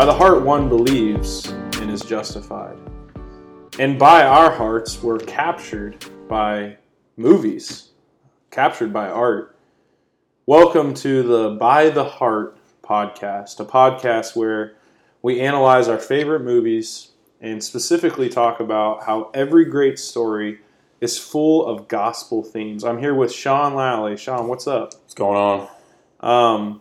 By the heart one believes and is justified. And by our hearts we're captured by movies, captured by art. Welcome to the By the Heart podcast, a podcast where we analyze our favorite movies and specifically talk about how every great story is full of gospel themes. I'm here with Sean Lally. Sean, what's up? What's going on? Um,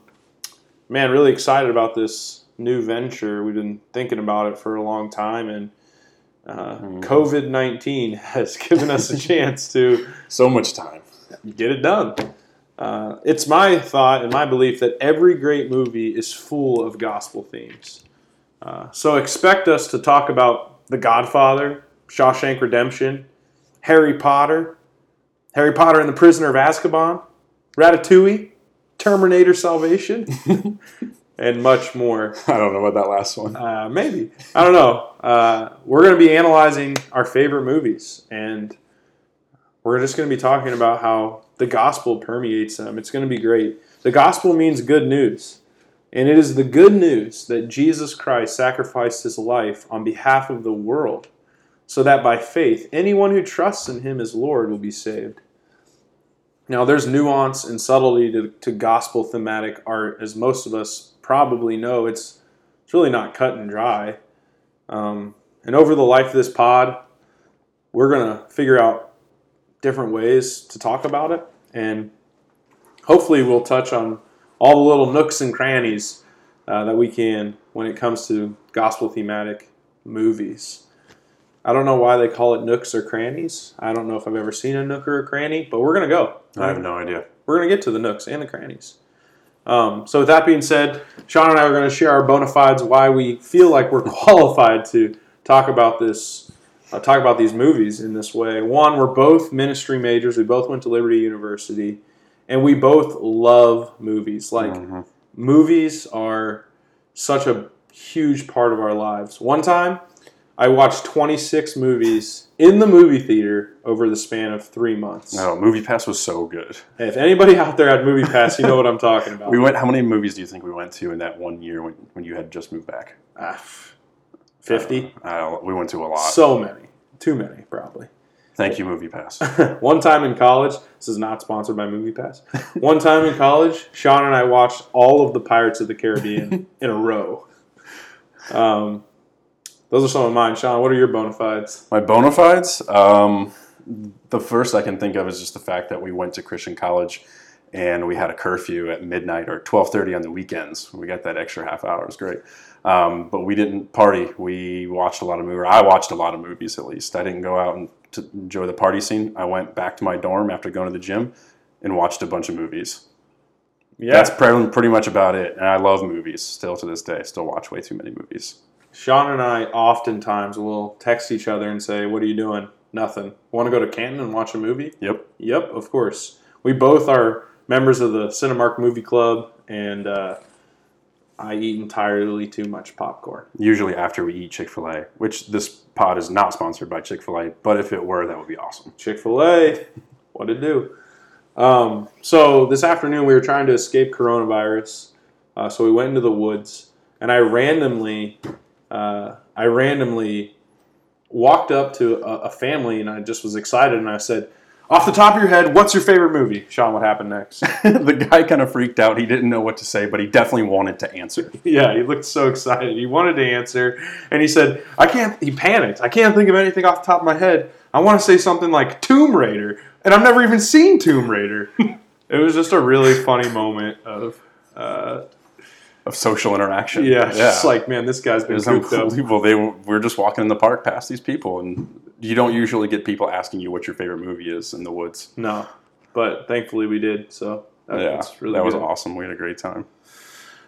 man, really excited about this new venture. We've been thinking about it for a long time, and uh, Mhm. COVID 19 has given us a chance to So much time. get it done. Uh, it's my thought and my belief that every great movie is full of gospel themes. Uh, so expect us to talk about The Godfather, Shawshank Redemption, Harry Potter, Harry Potter and the Prisoner of Azkaban, Ratatouille, Terminator Salvation, and much more. I don't know about that last one. Uh, maybe. I don't know. Uh, we're going to be analyzing our favorite movies, and we're just going to be talking about how the gospel permeates them. It's going to be great. The gospel means good news, and it is the good news that Jesus Christ sacrificed his life on behalf of the world, so that by faith, anyone who trusts in him as Lord will be saved. Now, there's nuance and subtlety to, to gospel thematic art, as most of us probably know. It's it's really not cut and dry. Um, and over the life of this pod, we're gonna figure out different ways to talk about it, and hopefully, we'll touch on all the little nooks and crannies uh, that we can when it comes to gospel thematic movies. I don't know why they call it nooks or crannies. I don't know if I've ever seen a nook or a cranny, but we're gonna go. I have no idea. We're going to get to the nooks and the crannies. Um, so, with that being said, Sean and I are going to share our bona fides why we feel like we're qualified to talk about this, uh, talk about these movies in this way. One, we're both ministry majors. We both went to Liberty University, and we both love movies. Like Mhm. movies are such a huge part of our lives. One time, I watched 26 movies in the movie theater over the span of three months. No, Movie Pass was so good. Hey, if anybody out there had Movie Pass, you know what I'm talking about. We went. How many movies do you think we went to in that one year when, when you had just moved back? Ah, f- 50? Uh, we went to a lot. So many. Too many, probably. Thank you, Movie Pass. One time in college, this is not sponsored by Movie Pass. One time in college, Sean and I watched all of the Pirates of the Caribbean in a row. Um, those are some of mine. Sean, what are your bona fides? My bona fides. Um, the first I can think of is just the fact that we went to Christian college and we had a curfew at midnight or twelve thirty on the weekends. We got that extra half hour. It was great. Um, but we didn't party. We watched a lot of movies. I watched a lot of movies at least. I didn't go out and to enjoy the party scene. I went back to my dorm after going to the gym and watched a bunch of movies. Yeah. That's pretty much about it. And I love movies still to this day. Still watch way too many movies. Sean and I oftentimes will text each other and say, What are you doing? Nothing. Want to go to Canton and watch a movie? Yep. Yep, of course. We both are members of the Cinemark Movie Club, and uh, I eat entirely too much popcorn. Usually after we eat Chick Fil A, which this pod is not sponsored by Chick Fil A, but if it were, that would be awesome. Chick fil A, what it do? Um, so this afternoon we were trying to escape coronavirus, uh, so we went into the woods, and I randomly, uh, I randomly walked up to a, a family, and I just was excited, and I said, "Off the top of your head, what's your favorite movie?" Sean, what happened next? the guy kind of freaked out. He didn't know what to say, but he definitely wanted to answer. yeah, he looked so excited. He wanted to answer, and he said, "I can't." He panicked. I can't think of anything off the top of my head. I want to say something like Tomb Raider, and I've never even seen Tomb Raider. it was just a really funny moment of, uh, Of social interaction. yeah, it's just like man, this guy's it been was cooped up. unbelievable. They were, we were just walking in the park past these people, and you don't usually get people asking you what your favorite movie is in the woods. No, but thankfully we did. So that, yeah, really that was awesome. We had a great time.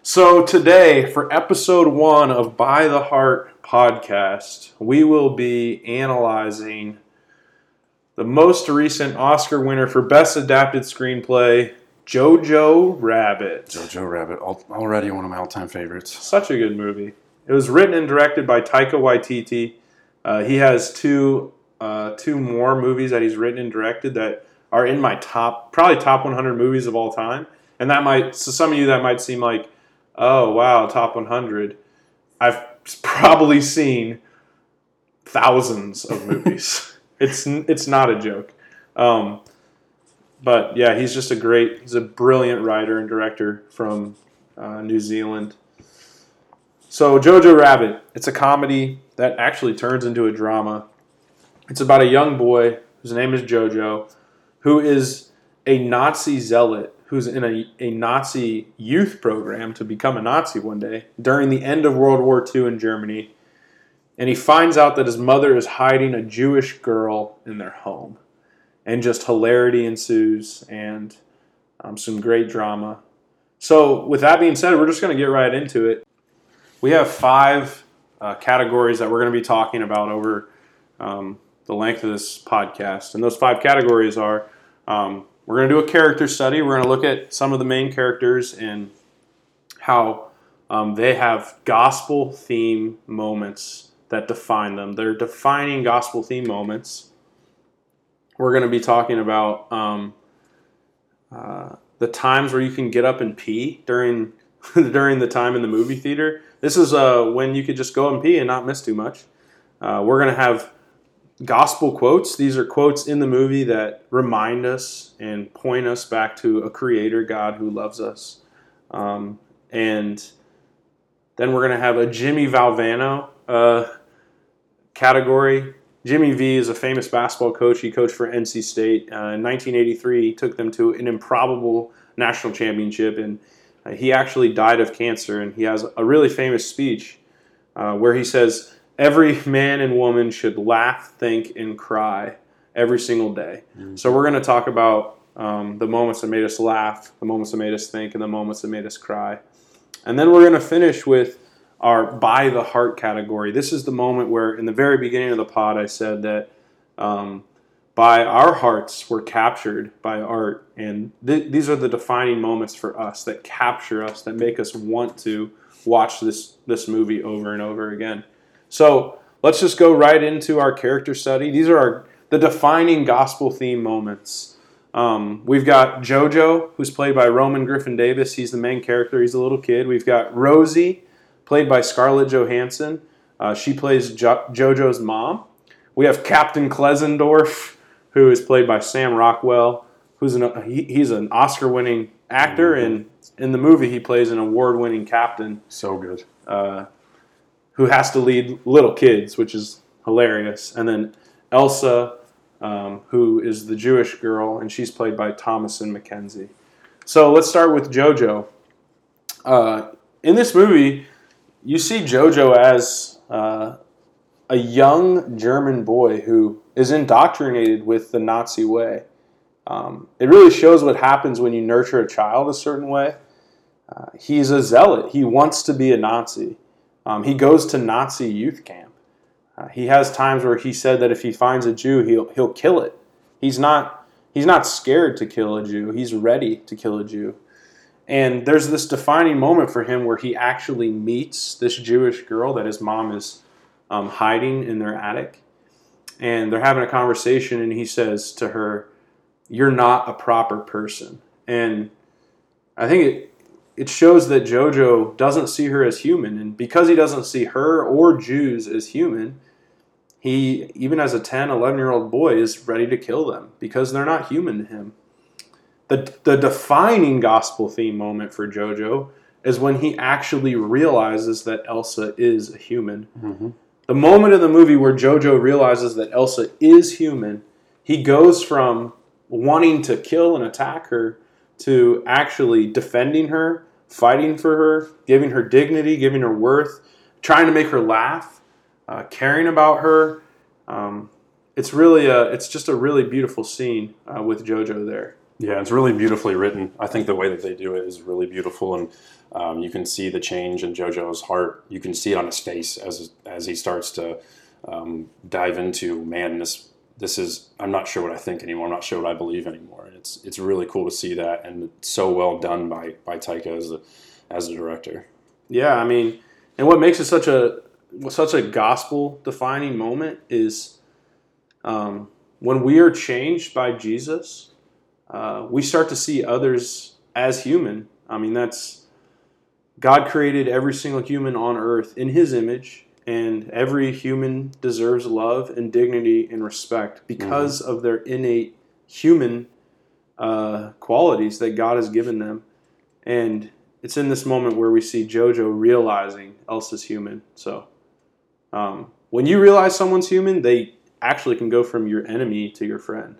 So today, for episode one of By the Heart podcast, we will be analyzing the most recent Oscar winner for Best Adapted Screenplay, Jojo Rabbit. Jojo Rabbit, al- already one of my all-time favorites. Such a good movie. It was written and directed by Taika Waititi. Uh, he has two uh, two more movies that he's written and directed that are in my top, probably top 100 movies of all time. And that might, to some of you, that might seem like, oh wow, top 100. I've probably seen thousands of movies. it's it's not a joke. Um, but yeah, he's just a great. He's a brilliant writer and director from uh, New Zealand. So Jojo Rabbit, it's a comedy that actually turns into a drama. It's about a young boy whose name is Jojo, who is a Nazi zealot who's in a, a Nazi youth program to become a Nazi one day during the end of World War II in Germany. And he finds out that his mother is hiding a Jewish girl in their home. And just hilarity ensues and um, some great drama. So, with that being said, we're just going to get right into it. We have five uh, categories that we're going to be talking about over um, the length of this podcast. And those five categories are um, we're going to do a character study. We're going to look at some of the main characters and how um, they have gospel theme moments that define them. They're defining gospel theme moments. We're going to be talking about um, uh, the times where you can get up and pee during during the time in the movie theater. This is uh, when you could just go and pee and not miss too much. Uh, we're going to have gospel quotes. These are quotes in the movie that remind us and point us back to a creator God who loves us. Um, and then we're going to have a Jimmy Valvano uh, category. Jimmy V is a famous basketball coach. He coached for NC State. Uh, in 1983, he took them to an improbable national championship, and uh, he actually died of cancer. And he has a really famous speech uh, where he says, Every man and woman should laugh, think, and cry every single day. Mm-hmm. So we're going to talk about um, the moments that made us laugh, the moments that made us think, and the moments that made us cry. And then we're going to finish with our by the heart category. This is the moment where, in the very beginning of the pod, I said that um, by our hearts we're captured by art, and th- these are the defining moments for us that capture us, that make us want to watch this this movie over and over again. So let's just go right into our character study. These are our, the defining gospel theme moments. Um, we've got Jojo, who's played by Roman Griffin Davis. He's the main character. He's a little kid. We've got Rosie, played by Scarlett Johansson. Uh, she plays jo- Jojo's mom. We have Captain Klenzendorf, who is played by Sam Rockwell, who's an he, he's an Oscar-winning actor, mm-hmm. and in the movie he plays an award-winning captain. So good. Uh, who has to lead little kids, which is hilarious. And then Elsa, um, who is the Jewish girl, and she's played by Thomasin McKenzie. So let's start with JoJo. Uh, in this movie, you see JoJo as uh, a young German boy who is indoctrinated with the Nazi way. Um, it really shows what happens when you nurture a child a certain way. Uh, he's a zealot. He wants to be a Nazi. Um, he goes to Nazi youth camp. Uh, he has times where he said that if he finds a Jew, he'll he'll kill it. He's not he's not scared to kill a Jew. He's ready to kill a Jew. And there's this defining moment for him where he actually meets this Jewish girl that his mom is um, hiding in their attic. And they're having a conversation, and he says to her, You're not a proper person. And I think it, it shows that Jojo doesn't see her as human, and because he doesn't see her or Jews as human, he, even as a 10, 11 year old boy, is ready to kill them because they're not human to him. The, the defining gospel theme moment for Jojo is when he actually realizes that Elsa is a human. Mm-hmm. The moment in the movie where Jojo realizes that Elsa is human, he goes from wanting to kill and attack her to actually defending her, fighting for her, giving her dignity, giving her worth, trying to make her laugh, uh, caring about her. Um, it's really a, it's just a really beautiful scene uh, with JoJo there. Yeah, it's really beautifully written. I think the way that they do it is really beautiful, and um, you can see the change in JoJo's heart. You can see it on his face as as he starts to um, dive into man, this this is I'm not sure what I think anymore. I'm not sure what I believe anymore. And it's it's really cool to see that, and it's so well done by by Taika as a as a director. Yeah, I mean, and what makes it such a such a gospel defining moment is um, when we are changed by Jesus, uh, we start to see others as human. I mean, that's God created every single human on earth in his image, and every human deserves love and dignity and respect because of their innate human uh, qualities that God has given them. And it's in this moment where we see JoJo realizing Elsa's human. So um, when you realize someone's human, they actually can go from your enemy to your friend.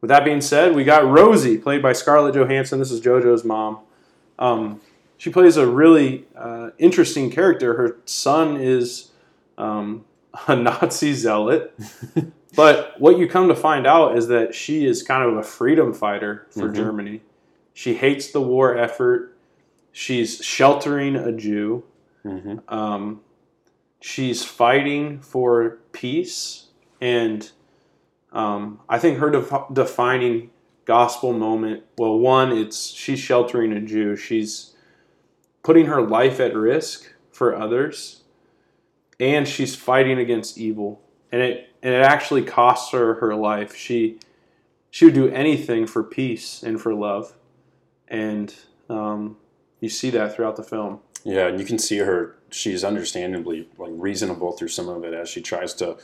With that being said, we got Rosie, played by Scarlett Johansson. This is JoJo's mom. Um, she plays a really uh, interesting character. Her son is um, a Nazi zealot. but what you come to find out is that she is kind of a freedom fighter for Mhm. Germany. She hates the war effort. She's sheltering a Jew. hmm Um, she's fighting for peace, and um, I think her def- defining gospel moment. Well, one, it's she's sheltering a Jew. She's putting her life at risk for others, and she's fighting against evil. And it and it actually costs her her life. She she would do anything for peace and for love, and um, you see that throughout the film. Yeah, and you can see her. She's understandably like reasonable through some of it as she tries to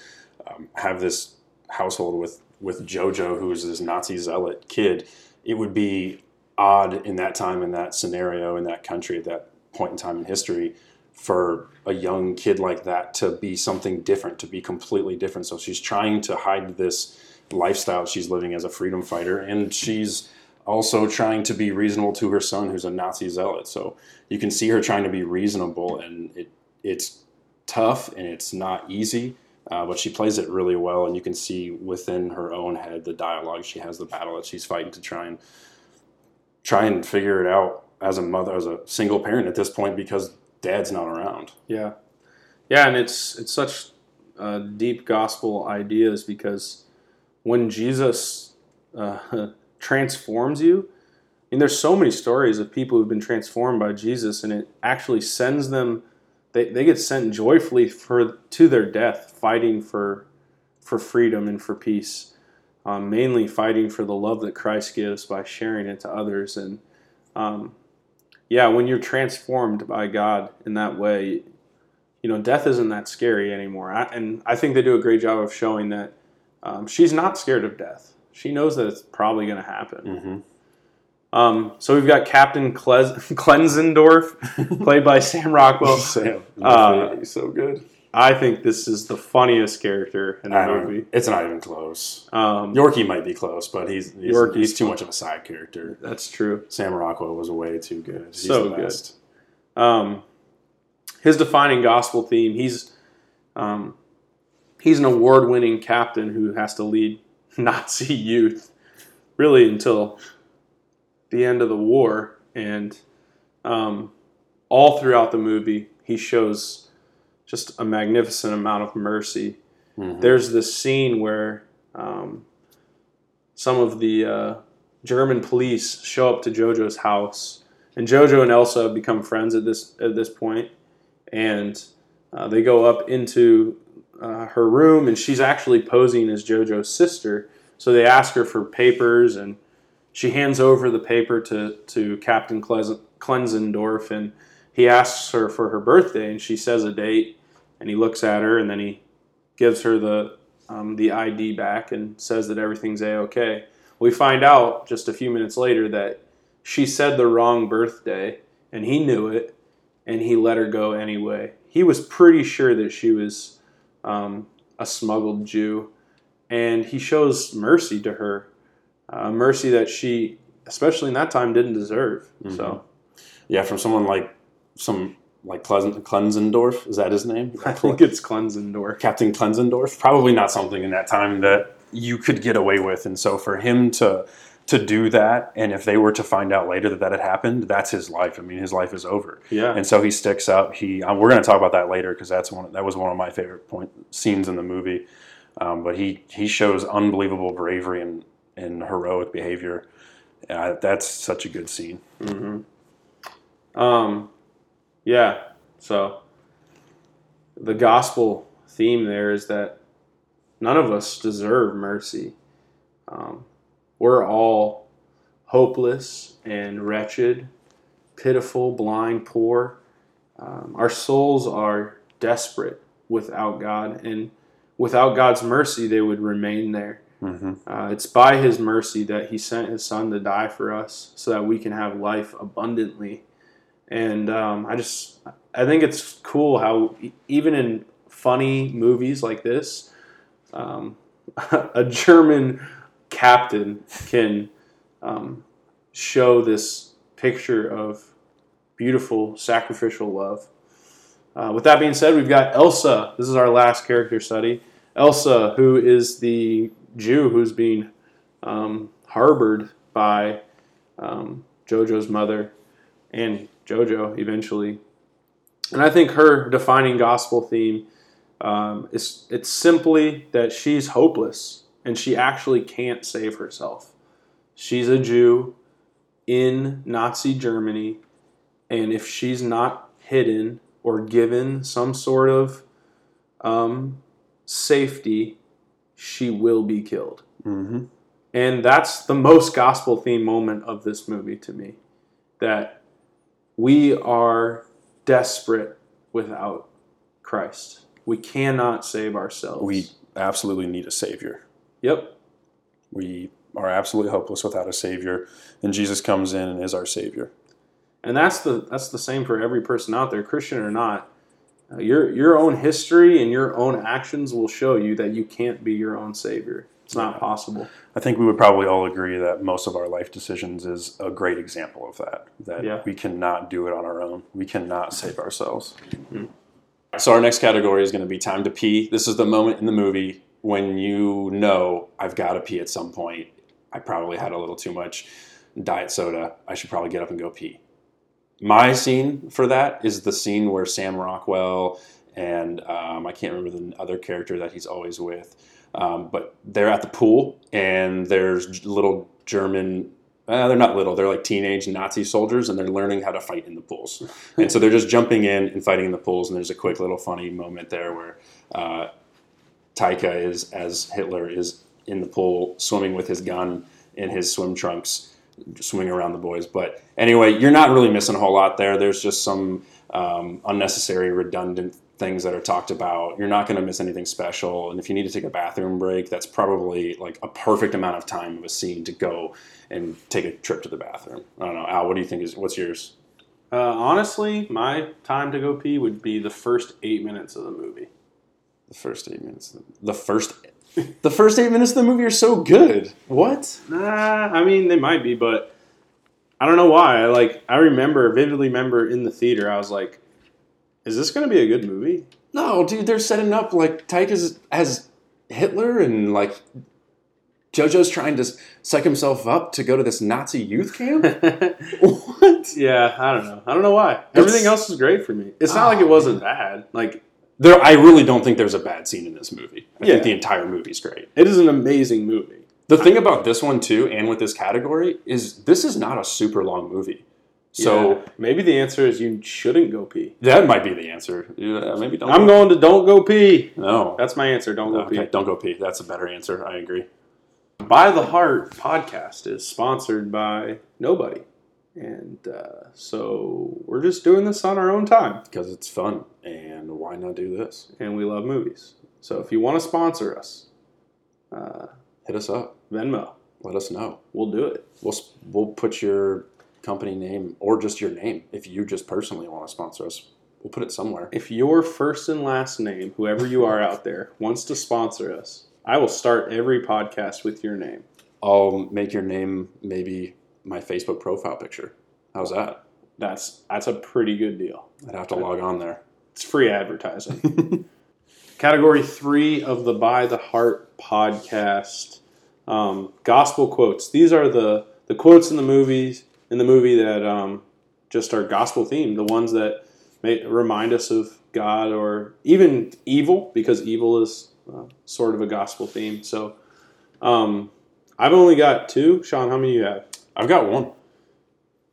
um, have this household with with Jojo, who is this Nazi zealot kid. It would be odd in that time, in that scenario, in that country, at that point in time in history, for a young kid like that to be something different, to be completely different. So she's trying to hide this lifestyle she's living as a freedom fighter, and she's also trying to be reasonable to her son, who's a Nazi zealot. So you can see her trying to be reasonable, and it it's tough and it's not easy. Uh, but she plays it really well, and you can see within her own head the dialogue she has, the battle that she's fighting to try and try and figure it out as a mother, as a single parent at this point, because dad's not around. Yeah, yeah, and it's it's such uh, deep gospel ideas because when Jesus uh, transforms you, I mean, there's so many stories of people who've been transformed by Jesus, and it actually sends them. They, they get sent joyfully for to their death, fighting for for freedom and for peace. Um, mainly fighting for the love that Christ gives by sharing it to others, and um, yeah, when you're transformed by God in that way, you know, death isn't that scary anymore. I, and I think they do a great job of showing that um, she's not scared of death. She knows that it's probably going to happen. Mm-hmm. Um, so we've got Captain Kles- Klenzendorf, played by Sam Rockwell. Sam, Uh, he's so good. I think this is the funniest character in the movie. It's not even close. Um, Yorkie might be close, but he's he's, Yorkie's he's too much of a side character. that's true. Sam Rockwell was way too good. He's So the good. um, his defining gospel theme. He's um, he's an award-winning captain who has to lead Nazi youth really until the end of the war, and um, all throughout the movie, he shows just a magnificent amount of mercy. Mhm. There's this scene where um, some of the uh, German police show up to JoJo's house, and JoJo and Elsa have become friends at this at this point, and uh, they go up into uh, her room, and she's actually posing as JoJo's sister. So they ask her for papers, and she hands over the paper to to Captain Klenzendorf, and he asks her for her birthday, and she says a date, and he looks at her, and then he gives her the um, the ID back and says that everything's a okay. We find out just a few minutes later that she said the wrong birthday, and he knew it, and he let her go anyway. He was pretty sure that she was um, a smuggled Jew, and he shows mercy to her, uh, mercy that she, especially in that time, didn't deserve. So Yeah, from someone like some like Pleasant Klenzendorf. Is that his name? I think it's Klenzendorf. Captain Klenzendorf. Probably not something in that time that you could get away with. And so for him to to do that, and if they were to find out later that that had happened, that's his life. I mean, his life is over. Yeah, And so he sticks up. He uh, we're going to talk about that later because that's one that was one of my favorite point scenes in the movie. Um, but he he shows unbelievable bravery and and heroic behavior. Uh, that's such a good scene. hmm Um, yeah. So the gospel theme there is that none of us deserve mercy. Um, we're all hopeless and wretched, pitiful, blind, poor. Um, our souls are desperate without God, and without God's mercy, they would remain there. hmm Uh, it's by His mercy that He sent His Son to die for us, so that we can have life abundantly. And um, I just, I think it's cool how even in funny movies like this, um, a German captain can um, show this picture of beautiful sacrificial love. Uh, with that being said, we've got Elsa. This is our last character study. Elsa, who is the Jew who's being um, harbored by um, Jojo's mother and Jojo eventually. And I think her defining gospel theme um, is it's simply that she's hopeless and she actually can't save herself. She's a Jew in Nazi Germany, and if she's not hidden or given some sort of um, safety, she will be killed. hmm And that's the most gospel theme moment of this movie to me. That we are desperate without Christ. We cannot save ourselves. We absolutely need a savior. Yep. We are absolutely hopeless without a savior, and Jesus comes in and is our savior. And that's the that's the same for every person out there, Christian or not. Uh, your your own history and your own actions will show you that you can't be your own savior. It's not Yeah. possible. I think we would probably all agree that most of our life decisions is a great example of that. That Yeah. we cannot do it on our own. We cannot save ourselves. Mhm. So our next category is going to be time to pee. This is the moment in the movie when you know I've got to pee at some point. I probably had a little too much diet soda. I should probably get up and go pee. My scene for that is the scene where Sam Rockwell and um, I can't remember the other character that he's always with, um, but they're at the pool and there's little German. Uh, they're not little. They're like teenage Nazi soldiers, and they're learning how to fight in the pools. and so they're just jumping in and fighting in the pools. And there's a quick little funny moment there where uh, Taika is, as Hitler, is in the pool swimming with his gun in his swim trunks, swimming around the boys. But anyway, you're not really missing a whole lot there. There's just some um, unnecessary, redundant things that are talked about. You're not going to miss anything special. And if you need to take a bathroom break, that's probably like a perfect amount of time of a scene to go and take a trip to the bathroom. I don't know, Al. What do you think is what's yours? Uh, honestly, my time to go pee would be the first eight minutes of the movie. The first eight minutes. The first. The first eight minutes of the movie are so good. What? Nah, I mean they might be, but I don't know why. I like I remember vividly remember in the theater. I was like, "Is this going to be a good movie?" No, dude, they're setting up like Taika's as Hitler and like JoJo's trying to psych himself up to go to this Nazi youth camp. what? yeah, I don't know. I don't know why. Everything else is great for me. It's not like it Oh, wasn't bad. Like There, I really don't think there's a bad scene in this movie. I Yeah. think the entire movie's great. it is an amazing movie. The thing about this one too, and with this category, is this is not a super long movie. So Yeah. maybe the answer is you shouldn't go pee. that might be the answer. Yeah, maybe don't. I'm go. going to don't go pee. No. That's my answer. Don't go Okay, pee. don't go pee. That's a better answer. I agree. By the Heart podcast is sponsored by nobody. And uh, so we're just doing this on our own time. Because it's fun, and why not do this? And we love movies. So if you want to sponsor us, uh, Hit us up. Venmo, Let us know. we'll do it. We'll we'll put your company name or just your name if you just personally want to sponsor us. We'll put it somewhere. If your first and last name, whoever you are out there, wants to sponsor us, I will start every podcast with your name. I'll make your name maybe my Facebook profile picture. How's that? That's that's a pretty good deal. I'd have to log on there. It's free advertising. Category three of the By the Heart podcast, um, gospel quotes. These are the the quotes in the movies in the movie that um, just are gospel themed. The ones that may remind us of God or even evil, because evil is uh, sort of a gospel theme. So, um, I've only got two. Sean, how many you have? I've got one.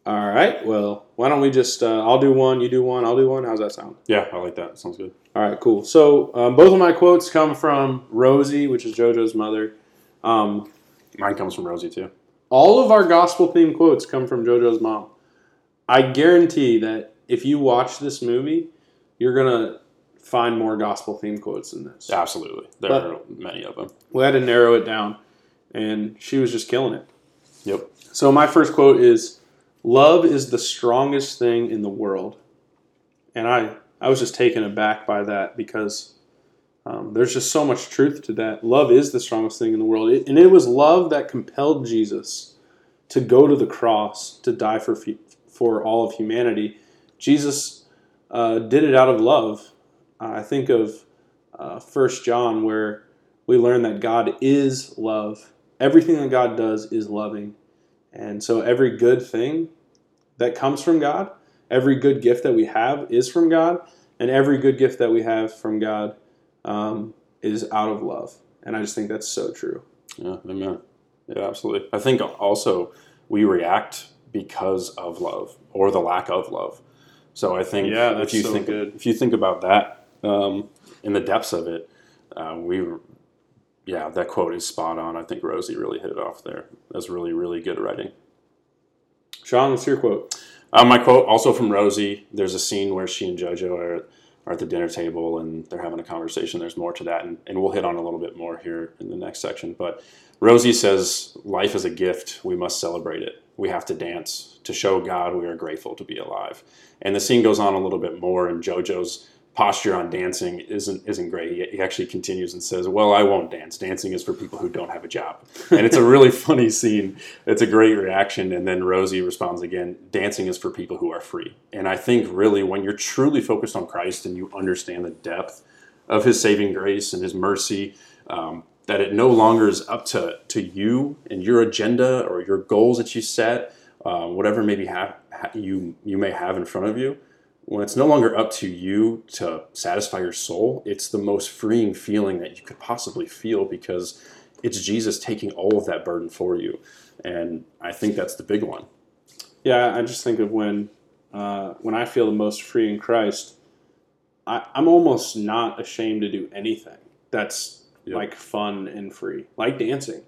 All right. Well, why don't we just? Uh, I'll do one. You do one. I'll do one. How's that sound? Yeah, I like that. Sounds good. All right, cool. So um, both of my quotes come from Rosie, which is JoJo's mother. Um, Mine comes from Rosie too. All of our gospel themed quotes come from JoJo's mom. I guarantee that if you watch this movie, you're gonna find more gospel theme quotes than this. Absolutely, there But- are many of them. We had to narrow it down, and she was just killing it. Yep. So my first quote is, "Love is the strongest thing in the world," and I I was just taken aback by that because um, there's just so much truth to that. Love is the strongest thing in the world, It- and it was love that compelled Jesus to go to the cross to die for for all of humanity. Jesus uh, did it out of love. I think of uh, First John where we learn that God is love. Everything that God does is loving. And so every good thing that comes from God, every good gift that we have is from God, and every good gift that we have from God um, is out of love. And I just think that's so true. Yeah, amen. Yeah, absolutely. I think also we react because of love or the lack of love. So I think Yeah, if you so think good. if you think about that um, in the depths of it, uh, we yeah, that quote is spot on. I think Rosie really hit it off there. That's really really good writing. Sean, what's your quote? Uh, my quote, also from Rosie, there's a scene where she and JoJo are, are at the dinner table and they're having a conversation. There's more to that, and, and we'll hit on a little bit more here in the next section. But Rosie says, Life is a gift. We must celebrate it. We have to dance. To show God we are grateful to be alive. And the scene goes on a little bit more, and JoJo's posture on dancing isn't isn't great. He, he actually continues and says, "Well, I won't dance. Dancing is for people who don't have a job." And it's a really funny scene. It's a great reaction. And then Rosie responds again, "Dancing is for people who are free." And I think really when you're truly focused on Christ and you understand the depth of His saving grace and His mercy. Um, that it no longer is up to, to you and your agenda or your goals that you set, uh, whatever maybe ha- ha- you you may have in front of you, when it's no longer up to you to satisfy your soul, it's the most freeing feeling that you could possibly feel because it's Jesus taking all of that burden for you. And I think that's the big one. Yeah, I just think of when uh, when I feel the most free in Christ, I, I'm almost not ashamed to do anything that's Yep. like fun and free, like dancing,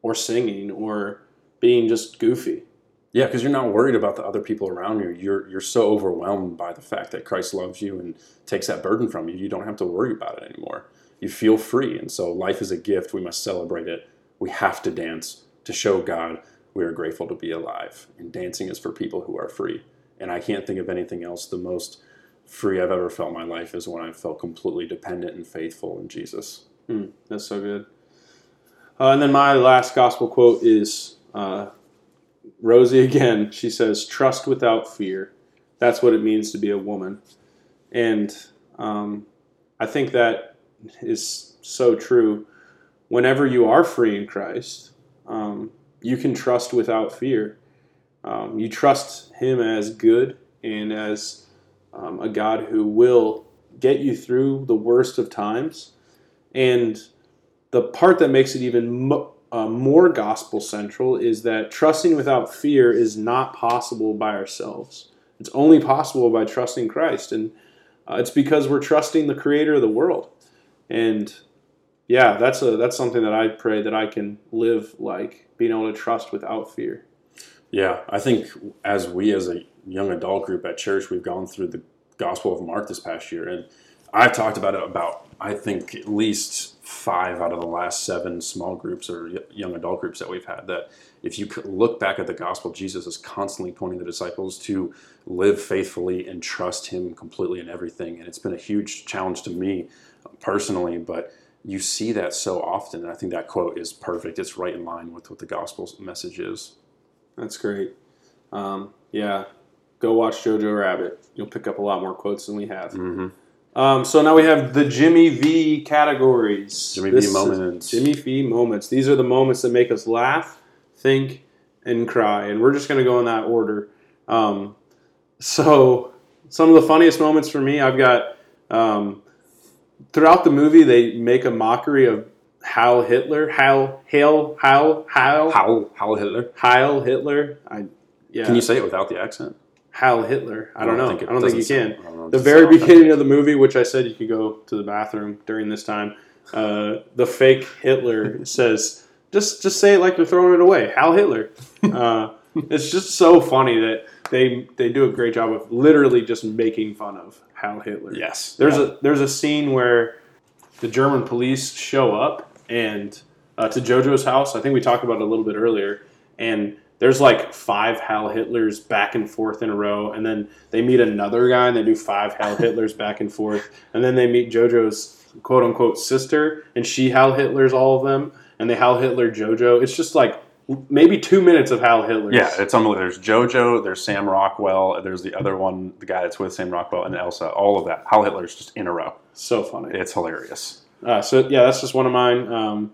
or singing, or being just goofy. Yeah, because you're not worried about the other people around you. You're you're so overwhelmed by the fact that Christ loves you and takes that burden from you. You don't have to worry about it anymore. You feel free, and so life is a gift. We must celebrate it. We have to dance to show God we are grateful to be alive. And dancing is for people who are free. And I can't think of anything else. The most free I've ever felt in my life is when I felt completely dependent and faithful in Jesus. Hmm, that's so good. Uh, and then my last gospel quote is uh, Rosie again. She says, "Trust without fear." That's what it means to be a woman, and um, I think that is so true. Whenever you are free in Christ, um, you can trust without fear. Um, you trust Him as good and as um, a God who will get you through the worst of times. And the part that makes it even mo- uh, more gospel central is that trusting without fear is not possible by ourselves. It's only possible by trusting Christ. And uh, it's because we're trusting the creator of the world. And yeah, that's a that's something that I pray that I can live like being able to trust without fear. Yeah, I think as we as a young adult group at church, we've gone through the Gospel of Mark this past year, and I've talked about it about I think at least five out of the last seven small groups or young adult groups that we've had. That if you look back at the Gospel, Jesus is constantly pointing the disciples to live faithfully and trust Him completely in everything, and it's been a huge challenge to me personally, but. You see that so often, and I think that quote is perfect. It's right in line with what the gospel message is. That's great. Um, yeah, go watch Jojo Rabbit. You'll pick up a lot more quotes than we have. Mm-hmm. Um, so now we have the Jimmy V categories. Jimmy This V moments. Jimmy V moments. These are the moments that make us laugh, think, and cry, and we're just going to go in that order. Um, so some of the funniest moments for me, I've got um, throughout the movie. They make a mockery of Heil Hitler. Heil, Heil, Heil, Heil, Howl, Howl Hitler. Heil Hitler. I yeah. Can you say it without the accent? Heil Hitler? I don't, know. I don't think you doesn't can sound- I know, the very beginning of the movie, which I said you could go to the bathroom during this time, uh, the fake Hitler says, "Just, just say it like you're throwing it away." Hal Hitler. Uh, it's just so funny that they they do a great job of literally just making fun of Hal Hitler. Yes. There's Yeah. a there's a scene where the German police show up and uh, to JoJo's house. I think we talked about it a little bit earlier, and there's like five Hal Hitlers back and forth in a row, and then they meet another guy and they do five Hal Hitlers back and forth, and then they meet JoJo's quote unquote sister, and she Hal Hitlers all of them, and they Hal Hitler JoJo. It's just like maybe two minutes of Hal Hitlers. Yeah, it's unbelievable. There's JoJo, there's Sam Rockwell, there's the other one, the guy that's with Sam Rockwell, and Elsa. All of that. Hal Hitler's just in a row. so funny. It's hilarious. Uh, so yeah, that's just one of mine. Um,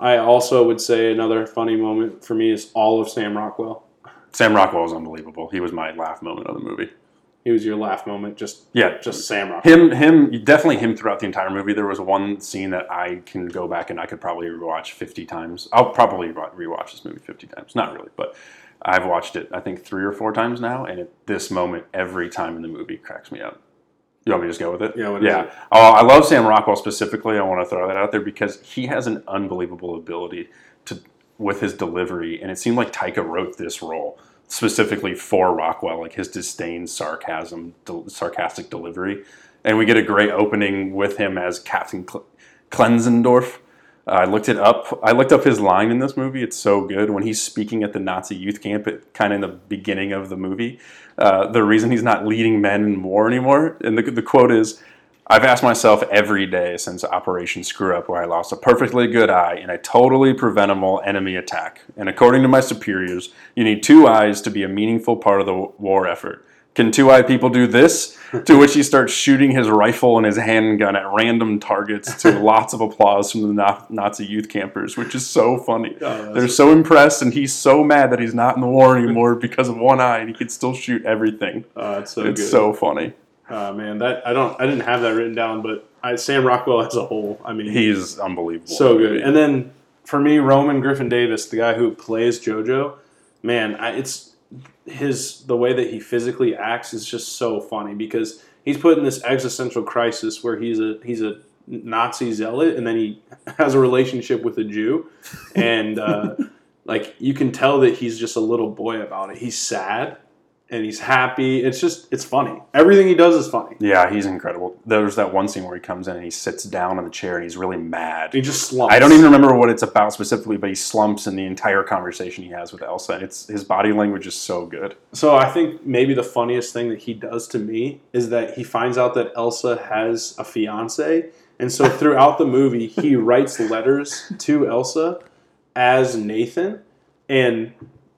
I also would say another funny moment for me is all of Sam Rockwell. Sam Rockwell is unbelievable. He was my laugh moment of the movie. He was your laugh moment, just Yeah, just Sam Rockwell. him, him, definitely him throughout the entire movie. There was one scene that I can go back and I could probably rewatch 50 times. I'll probably rewatch this movie 50 times. Not really, but I've watched it, I think, three or four times now. And at this moment, every time in the movie cracks me up. You want me to just go with it? Yeah, yeah. it? Oh, I love Sam Rockwell specifically. I want to throw that out there because he has an unbelievable ability to with his delivery, and it seemed like Taika wrote this role specifically for Rockwell, like his disdain, sarcasm, del- sarcastic delivery, and we get a great opening with him as Captain Cle- Klenzendorf. I looked it up. I looked up his line in this movie. It's so good when he's speaking at the Nazi youth camp, kind of in the beginning of the movie. Uh, the reason he's not leading men in war anymore, and the, the quote is, "I've asked myself every day since Operation Screw Up, where I lost a perfectly good eye in a totally preventable enemy attack. And according to my superiors, you need two eyes to be a meaningful part of the war effort." Can two-eyed people do this? to which he starts shooting his rifle and his handgun at random targets to lots of applause from the Nazi youth campers, which is so funny. that's- They're so impressed, and he's so mad that he's not in the war anymore because of one eye, and he can still shoot everything. Uh, it's so it's good. so funny. uh, man, that I don't I didn't have that written down, but I, Sam Rockwell as a whole, I mean, He's unbelievable. so good. And then for me, Roman Griffin Davis, the guy who plays JoJo, man, I, it's his the way that he physically acts is just so funny because he's put in this existential crisis where he's a he's a Nazi zealot and then he has a relationship with a Jew, and uh, like you can tell that he's just a little boy about it. He's sad and he's happy. It's just it's funny. Everything he does is funny. Yeah, he's incredible. There's that one scene where he comes in and he sits down on the chair and he's really mad. He just slumps. I don't even remember what it's about specifically, but he slumps in the entire conversation he has with Elsa. And it's his body language is so good. So I think maybe the funniest thing that he does to me is that he finds out that Elsa has a fiance, and so throughout the movie he writes letters to Elsa as Nathan, and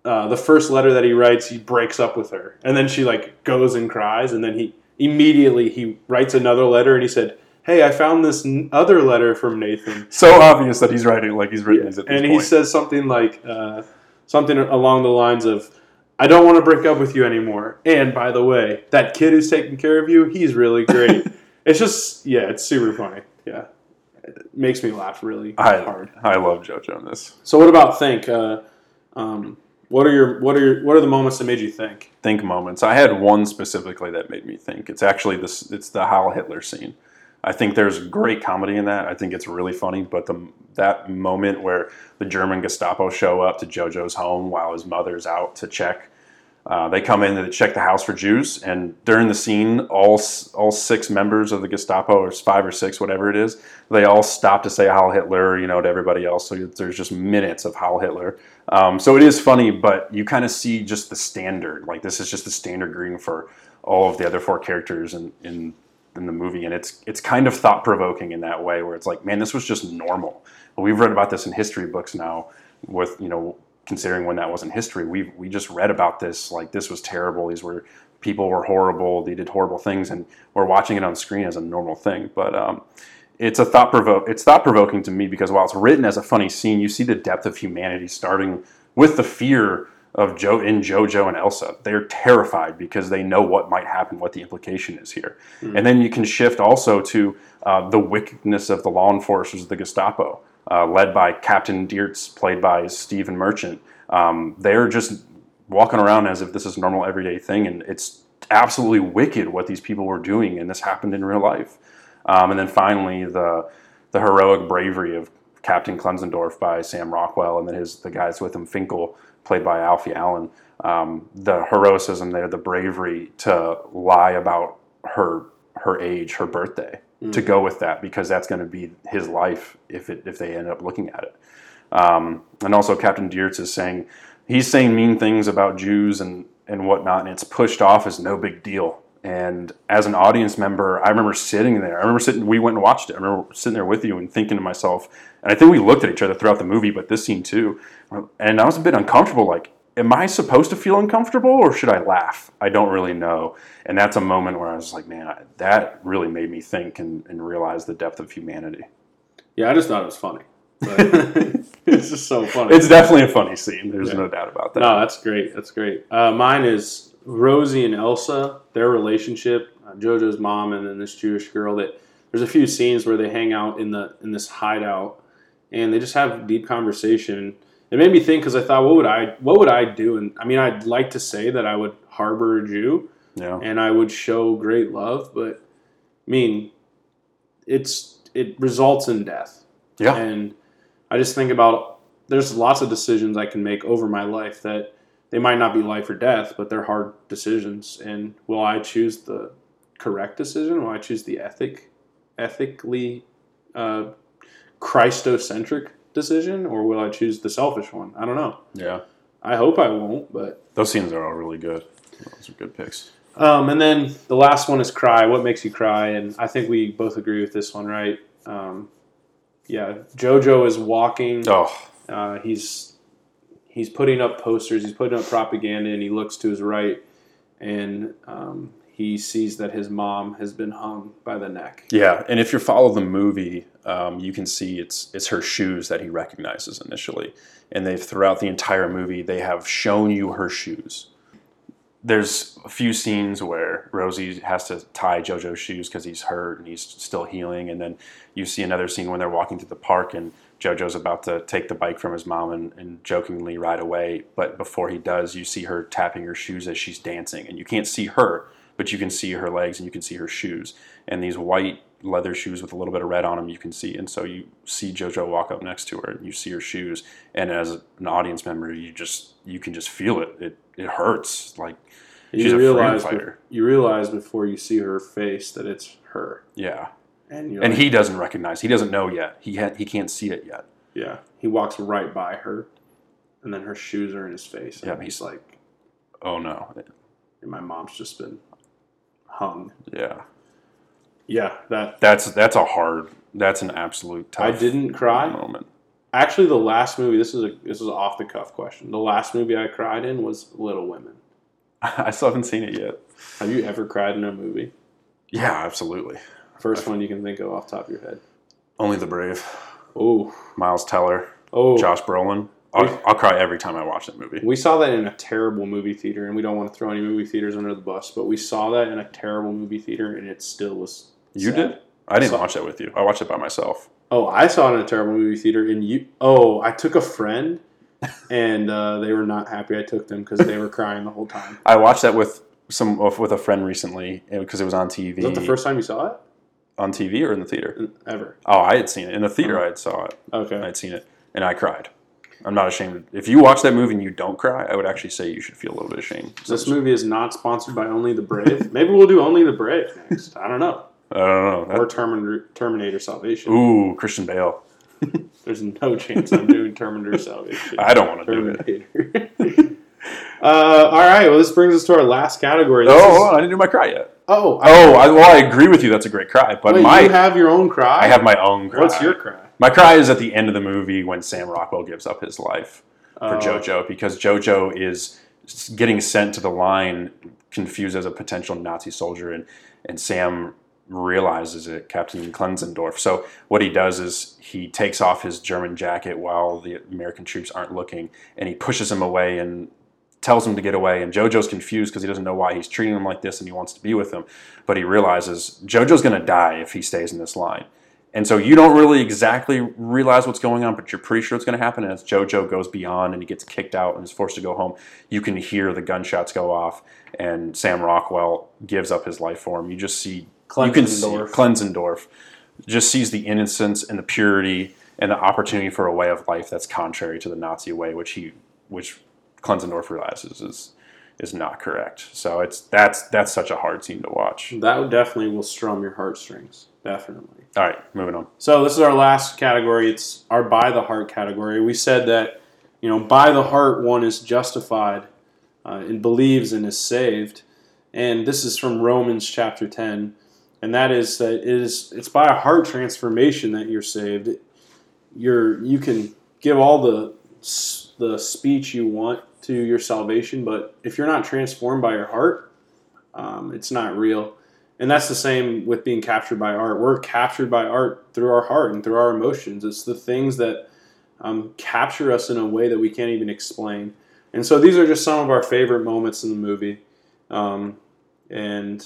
uh, the first letter that he writes, he breaks up with her, and then she like goes and cries, and then he immediately he writes another letter, and he said. Hey, I found this n- other letter from Nathan. So obvious that he's writing like he's written these at and point. he says something like uh, something along the lines of i don't want to break up with you anymore and by the way that kid who's taking care of you he's really great it's just yeah it's super funny yeah it makes me laugh really I, hard I love JoJo in this. so what about think uh, um, what are your what are your what are the moments that made you think think moments. I had one specifically that made me think. It's actually this. It's the Heil Hitler scene. I think there's great comedy in that. I think it's really funny. But the that moment where the German Gestapo show up to JoJo's home while his mother's out to check. Uh, they come in to check the house for Jews, and during the scene, all all six members of the Gestapo, or five or six, whatever it is, they all stop to say Heil Hitler, you know, to everybody else. So there's just minutes of Heil Hitler. Um, so it is funny, but you kind of see just the standard. Like this is just the standard greeting for all of the other four characters in, in in the movie, and it's it's kind of thought provoking in that way, where it's like, man, this was just normal. We've read about this in history books now, with you know, considering when that was in history. We we just read about this like this was terrible. These were people were horrible. They did horrible things, and we're watching it on screen as a normal thing. But um, it's a thought provoke. It's thought provoking to me because while it's written as a funny scene, you see the depth of humanity starting with the fear of Joe in JoJo and Elsa. They're terrified because they know what might happen, what the implication is here. And then you can shift also to uh, the wickedness of the law enforcers of the Gestapo, uh, led by Captain Deertz, played by Stephen Merchant. Um, they're just walking around as if this is a normal everyday thing, and it's absolutely wicked what these people were doing, and this happened in real life. Um, and then finally, the the heroic bravery of Captain Klenzendorf by Sam Rockwell, and then his the guys with him, Finkel, played by Alfie Allen. um, the heroism there, the bravery to lie about her her age, her birthday, to Mm. go with that because that's going to be his life if it if they end up looking at it. Um, and also, Captain Deertz is saying he's saying mean things about Jews and and whatnot, and it's pushed off as no big deal. And as an audience member, I remember sitting there. I remember sitting. We went and watched it. I remember sitting there with you and thinking to myself, and I think we looked at each other throughout the movie, but this scene too. And I was a bit uncomfortable. Like, am I supposed to feel uncomfortable or should I laugh? I don't really know. And that's a moment where I was like, man, that really made me think and, and realize the depth of humanity. Yeah, I just thought it was funny. It's just so funny. It's definitely a funny scene. There's Yeah. no doubt about that. No, that's great. That's great. Uh, mine is Rosie and Elsa, their relationship, uh, JoJo's mom, and then this Jewish girl. That there's a few scenes where they hang out in the in this hideout, and they just have deep conversation. It made me think because I thought, what would I what would I do? And I mean, I'd like to say that I would harbor a Jew Yeah. and I would show great love, but I mean, it's it results in death. Yeah. And I just think about there's lots of decisions I can make over my life that they might not be life or death, but they're hard decisions. And will I choose the correct decision? Will I choose the ethic, ethically, uh, Christocentric decision, or will I choose the selfish one? I don't know. Yeah. I hope I won't, but Those scenes are all really good. Those are good picks. um, and then the last one is cry. What makes you cry? And I think we both agree with this one, right? Um, yeah, JoJo is walking. Oh, Uh, he's he's putting up posters. He's putting up propaganda, and he looks to his right, and um, he sees that his mom has been hung by the neck. Yeah, and if you follow the movie, um, you can see it's it's her shoes that he recognizes initially, and they've throughout the entire movie they have shown you her shoes. There's a few scenes where Rosie has to tie JoJo's shoes because he's hurt and he's still healing, and then you see another scene when they're walking through the park and JoJo's about to take the bike from his mom and, and jokingly ride away, but before he does, you see her tapping her shoes as she's dancing, and you can't see her, but you can see her legs and you can see her shoes. And these white leather shoes with a little bit of red on them you can see. And so you see jojo walk up next to her and you see her shoes. And as an audience member you just you can just feel it. It, it hurts. Like she's you a realize freedom be- fighter. you realize before you see her face that it's her, yeah. And and like, he doesn't recognize. He doesn't know yet. He ha- he can't see it yet. Yeah. He walks right by her, and then her shoes are in his face, and Yeah, he's like, oh no. And my mom's just been hung. yeah Yeah, that that's that's a hard that's an absolute tough I didn't cry. moment Actually, the last movie. This is a this is an off the cuff question. The last movie I cried in was Little Women. i still haven't seen it yet Have you ever cried in a movie? yeah absolutely First one you can think of off the top of your head. only the brave Oh, miles teller oh. josh brolin I'll, I'll cry every time i watch that movie We saw that in a terrible movie theater, and we don't want to throw any movie theaters under the bus, but we saw that in a terrible movie theater, and it still was. You sad. did? I didn't So- watch that with you. I watched it by myself. Oh, I saw it in a terrible movie theater, and you. Oh, I took a friend, and uh, they were not happy I took them because they were crying the whole time. I watched that with some with a friend recently because it was on TV. Was that the first time you saw it on TV or in the theater? ever? Oh, I had seen it in the theater. Uh-huh. I had saw it. Okay, I had seen it, and I cried. I'm not ashamed. If you watch that movie and you don't cry, I would actually say you should feel a little bit ashamed. This movie is not sponsored by Only the Brave. Maybe we'll do Only the Brave next. I don't know. I don't know. Or Terminator, Terminator Salvation. ooh, Christian Bale. There's no chance I'm doing Terminator Salvation. I don't want to do it. Terminator. uh, all right. Well, this brings us to our last category. Oh, This hold is- I didn't do my cry yet. oh, Oh, I, well, I agree with you. That's a great cry, but wait, my you have your own cry. I have my own cry. What's your cry? My cry is at the end of the movie when Sam Rockwell gives up his life. for Oh, JoJo because JoJo is getting sent to the line confused as a potential Nazi soldier, and and Sam realizes it, Captain Klenzendorf. So what he does is he takes off his German jacket while the American troops aren't looking, and he pushes him away and tells him to get away. And JoJo's confused because he doesn't know why he's treating him like this, and he wants to be with him, but he realizes JoJo's going to die if he stays in this line. And so you don't really exactly realize what's going on, but you're pretty sure it's going to happen. And as JoJo goes beyond and he gets kicked out and is forced to go home, you can hear the gunshots go off, and Sam Rockwell gives up his life for him. You just see, you can see Klenzendorf. Just sees the innocence and the purity and the opportunity for a way of life that's contrary to the Nazi way, which he, which Klenzendorf realizes is is not correct. So it's that's that's such a hard scene to watch. That definitely will strum your heartstrings. Definitely. All right, moving on. So this is our last category. It's our by the heart category. We said that you know by the heart one is justified uh, and believes and is saved, and this is from Romans chapter ten, and that is that it is it's by a heart transformation that you're saved. You're you can give all the the speech you want to your salvation, but if you're not transformed by your heart, um, it's not real. And that's the same with being captured by art. We're captured by art through our heart and through our emotions. It's the things that um, capture us in a way that we can't even explain. And so these are just some of our favorite moments in the movie. Um, and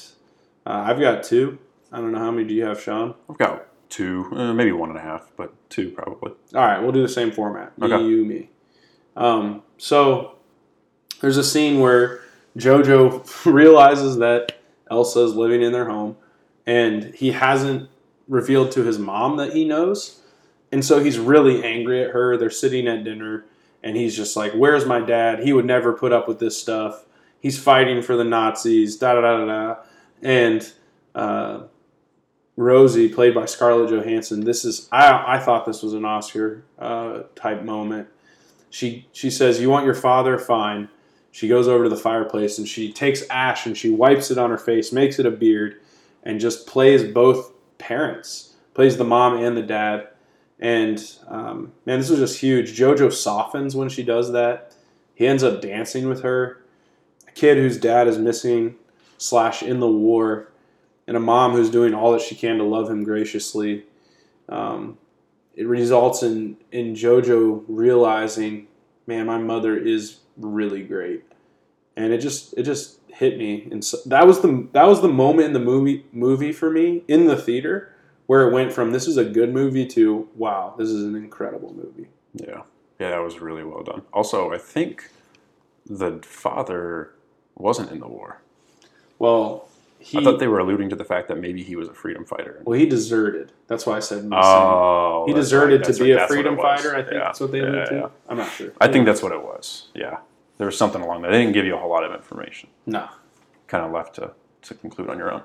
uh, I've got two. I don't know how many do you have, Sean? I've got two, uh, maybe one and a half, but two probably. All right, we'll do the same format. Me, Okay. you, me. Um, so there's a scene where JoJo realizes that Elsa is living in their home, and he hasn't revealed to his mom that he knows, and so he's really angry at her. They're sitting at dinner, and he's just like, "Where's my dad? He would never put up with this stuff. He's fighting for the Nazis." Da da da da and. Uh, Rosie, played by Scarlett Johansson. This is I, I thought this was an Oscar uh, type moment. She she says, "You want your father? Fine." She goes over to the fireplace and she takes ash and she wipes it on her face, makes it a beard, and just plays both parents, plays the mom and the dad. And um, man, this was just huge. JoJo softens when she does that. He ends up dancing with her. A kid whose dad is missing slash in the war and a mom who's doing all that she can to love him graciously. Um, it results in in JoJo realizing, man, my mother is really great, and it just it just hit me, and so, that was the that was the moment in the movie movie for me in the theater where it went from this is a good movie to wow, this is an incredible movie. Yeah, yeah, that was really well done. Also, I think the father wasn't in the war. Well, he I thought they were alluding to the fact that maybe he was a freedom fighter. well he deserted. That's why I said missing. Oh, he deserted right. To be what- a freedom fighter. I think Yeah. that's what they Yeah, alluded to. I'm not sure. I think that's what it was. Yeah, there was something along that. They didn't give you a whole lot of information. no. Kind of left to to conclude on your own.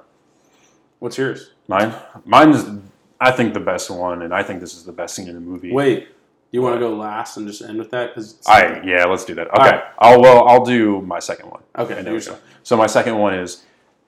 What's yours? Mine, mine's I think the best one, and I think this is the best scene in the movie. Wait, you want to go last and just end with that? Because I yeah, let's do that. Okay, right. I'll well I'll do my second one. Okay, And do there we go. So my second one is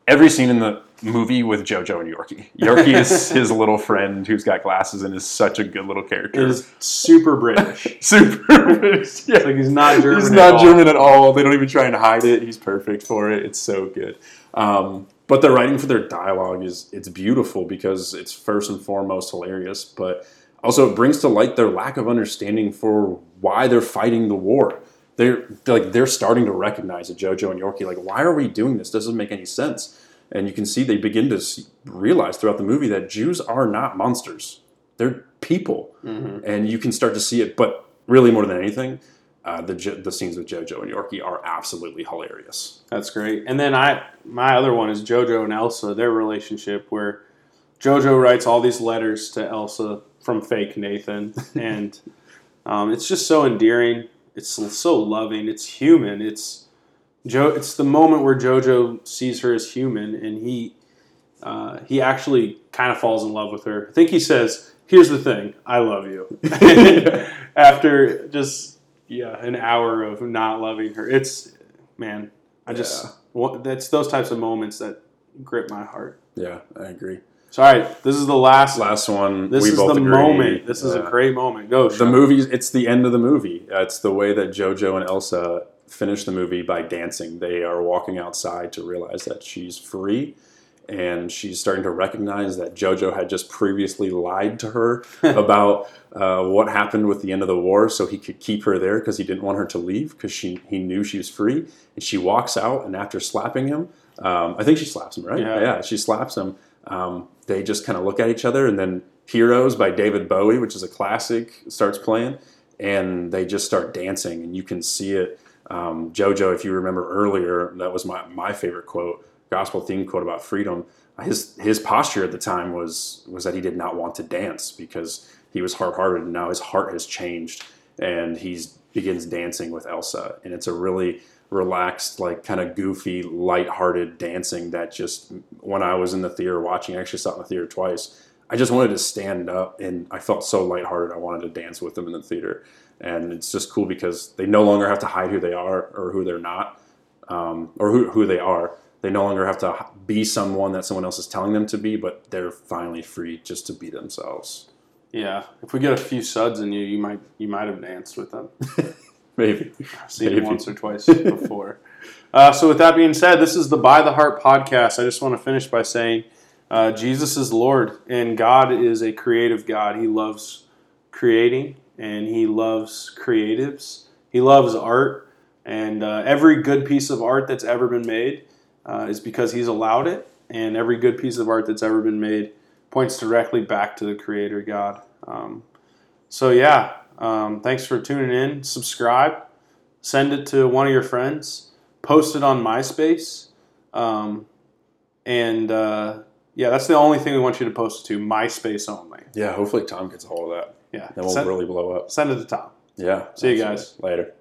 every scene in the movie with JoJo and Yorkie. Yorkie is his little friend who's got glasses and is such a good little character. He's super British. super. British. yeah. like he's not German. He's at not all. German at all. They don't even try and hide it. He's perfect for it. It's so good. Um, but the writing for their dialogue is it's beautiful because it's first and foremost hilarious, but also it brings to light their lack of understanding for why they're fighting the war. They're, they're like they're starting to recognize that JoJo and Yorkie like why are we doing this? Doesn't make any sense. And you can see they begin to see, realize throughout the movie that Jews are not monsters. They're people Mhm. and you can start to see it. But really, more than anything, uh, the the scenes with JoJo and Yorkie are absolutely hilarious. That's great. And then I, my other one is JoJo and Elsa, their relationship, where JoJo writes all these letters to Elsa from fake Nathan, and um, it's just so endearing. It's so loving. It's human. It's Jo. It's the moment where JoJo sees her as human, and he uh, he actually kind of falls in love with her. I think he says, "Here's the thing, I love you." After just yeah, an hour of not loving her, it's man. I just Yeah. that's those types of moments that grip my heart. Yeah, I agree. So, all right, this is the last. Last one. this is the agree. moment. This is a great moment. Go. The movie. It's the end of the movie. Uh, It's the way that JoJo and Elsa finish the movie by dancing. They are walking outside to realize that she's free. And she's starting to recognize that JoJo had just previously lied to her about uh, what happened with the end of the war, so he could keep her there because he didn't want her to leave because she he knew she was free. And she walks out, and after slapping him, um, I think she slaps him, right? Yeah. she slaps him. Um, they just kind of look at each other, and then "Heroes" by David Bowie, which is a classic, starts playing, and they just start dancing, and you can see it. Um, JoJo, if you remember earlier, that was my, my favorite quote, gospel theme quote about freedom. His his posture at the time was was that he did not want to dance because he was hard hearted, and now his heart has changed, and he's begins dancing with Elsa, and it's a really relaxed, like kind of goofy, light-hearted dancing that just when I was in the theater watching, I actually saw it in the theater twice. I just wanted to stand up, and I felt so lighthearted. I wanted to dance with them in the theater, and it's just cool because they no longer have to hide who they are or who they're not, um, or who, who they are. They no longer have to be someone that someone else is telling them to be, but they're finally free just to be themselves. Yeah, if we get a few suds in you, you might you might have danced with them. Maybe. I've seen it once or twice before. Uh, so, with that being said, this is the By the Heart podcast. I just want to finish by saying uh, Jesus is Lord, and God is a creative God. He loves creating, and He loves creatives. He loves art, and uh, every good piece of art that's ever been made uh, is because He's allowed it, and every good piece of art that's ever been made points directly back to the Creator God. Um, so, yeah, um, thanks for tuning in. Subscribe, send it to one of your friends, post it on MySpace, um, and uh, yeah, that's the only thing we want you to post it to MySpace only. Yeah, hopefully Tom gets a hold of that. Yeah, That won't send, really blow up. send it to Tom. Yeah. See you guys. Later.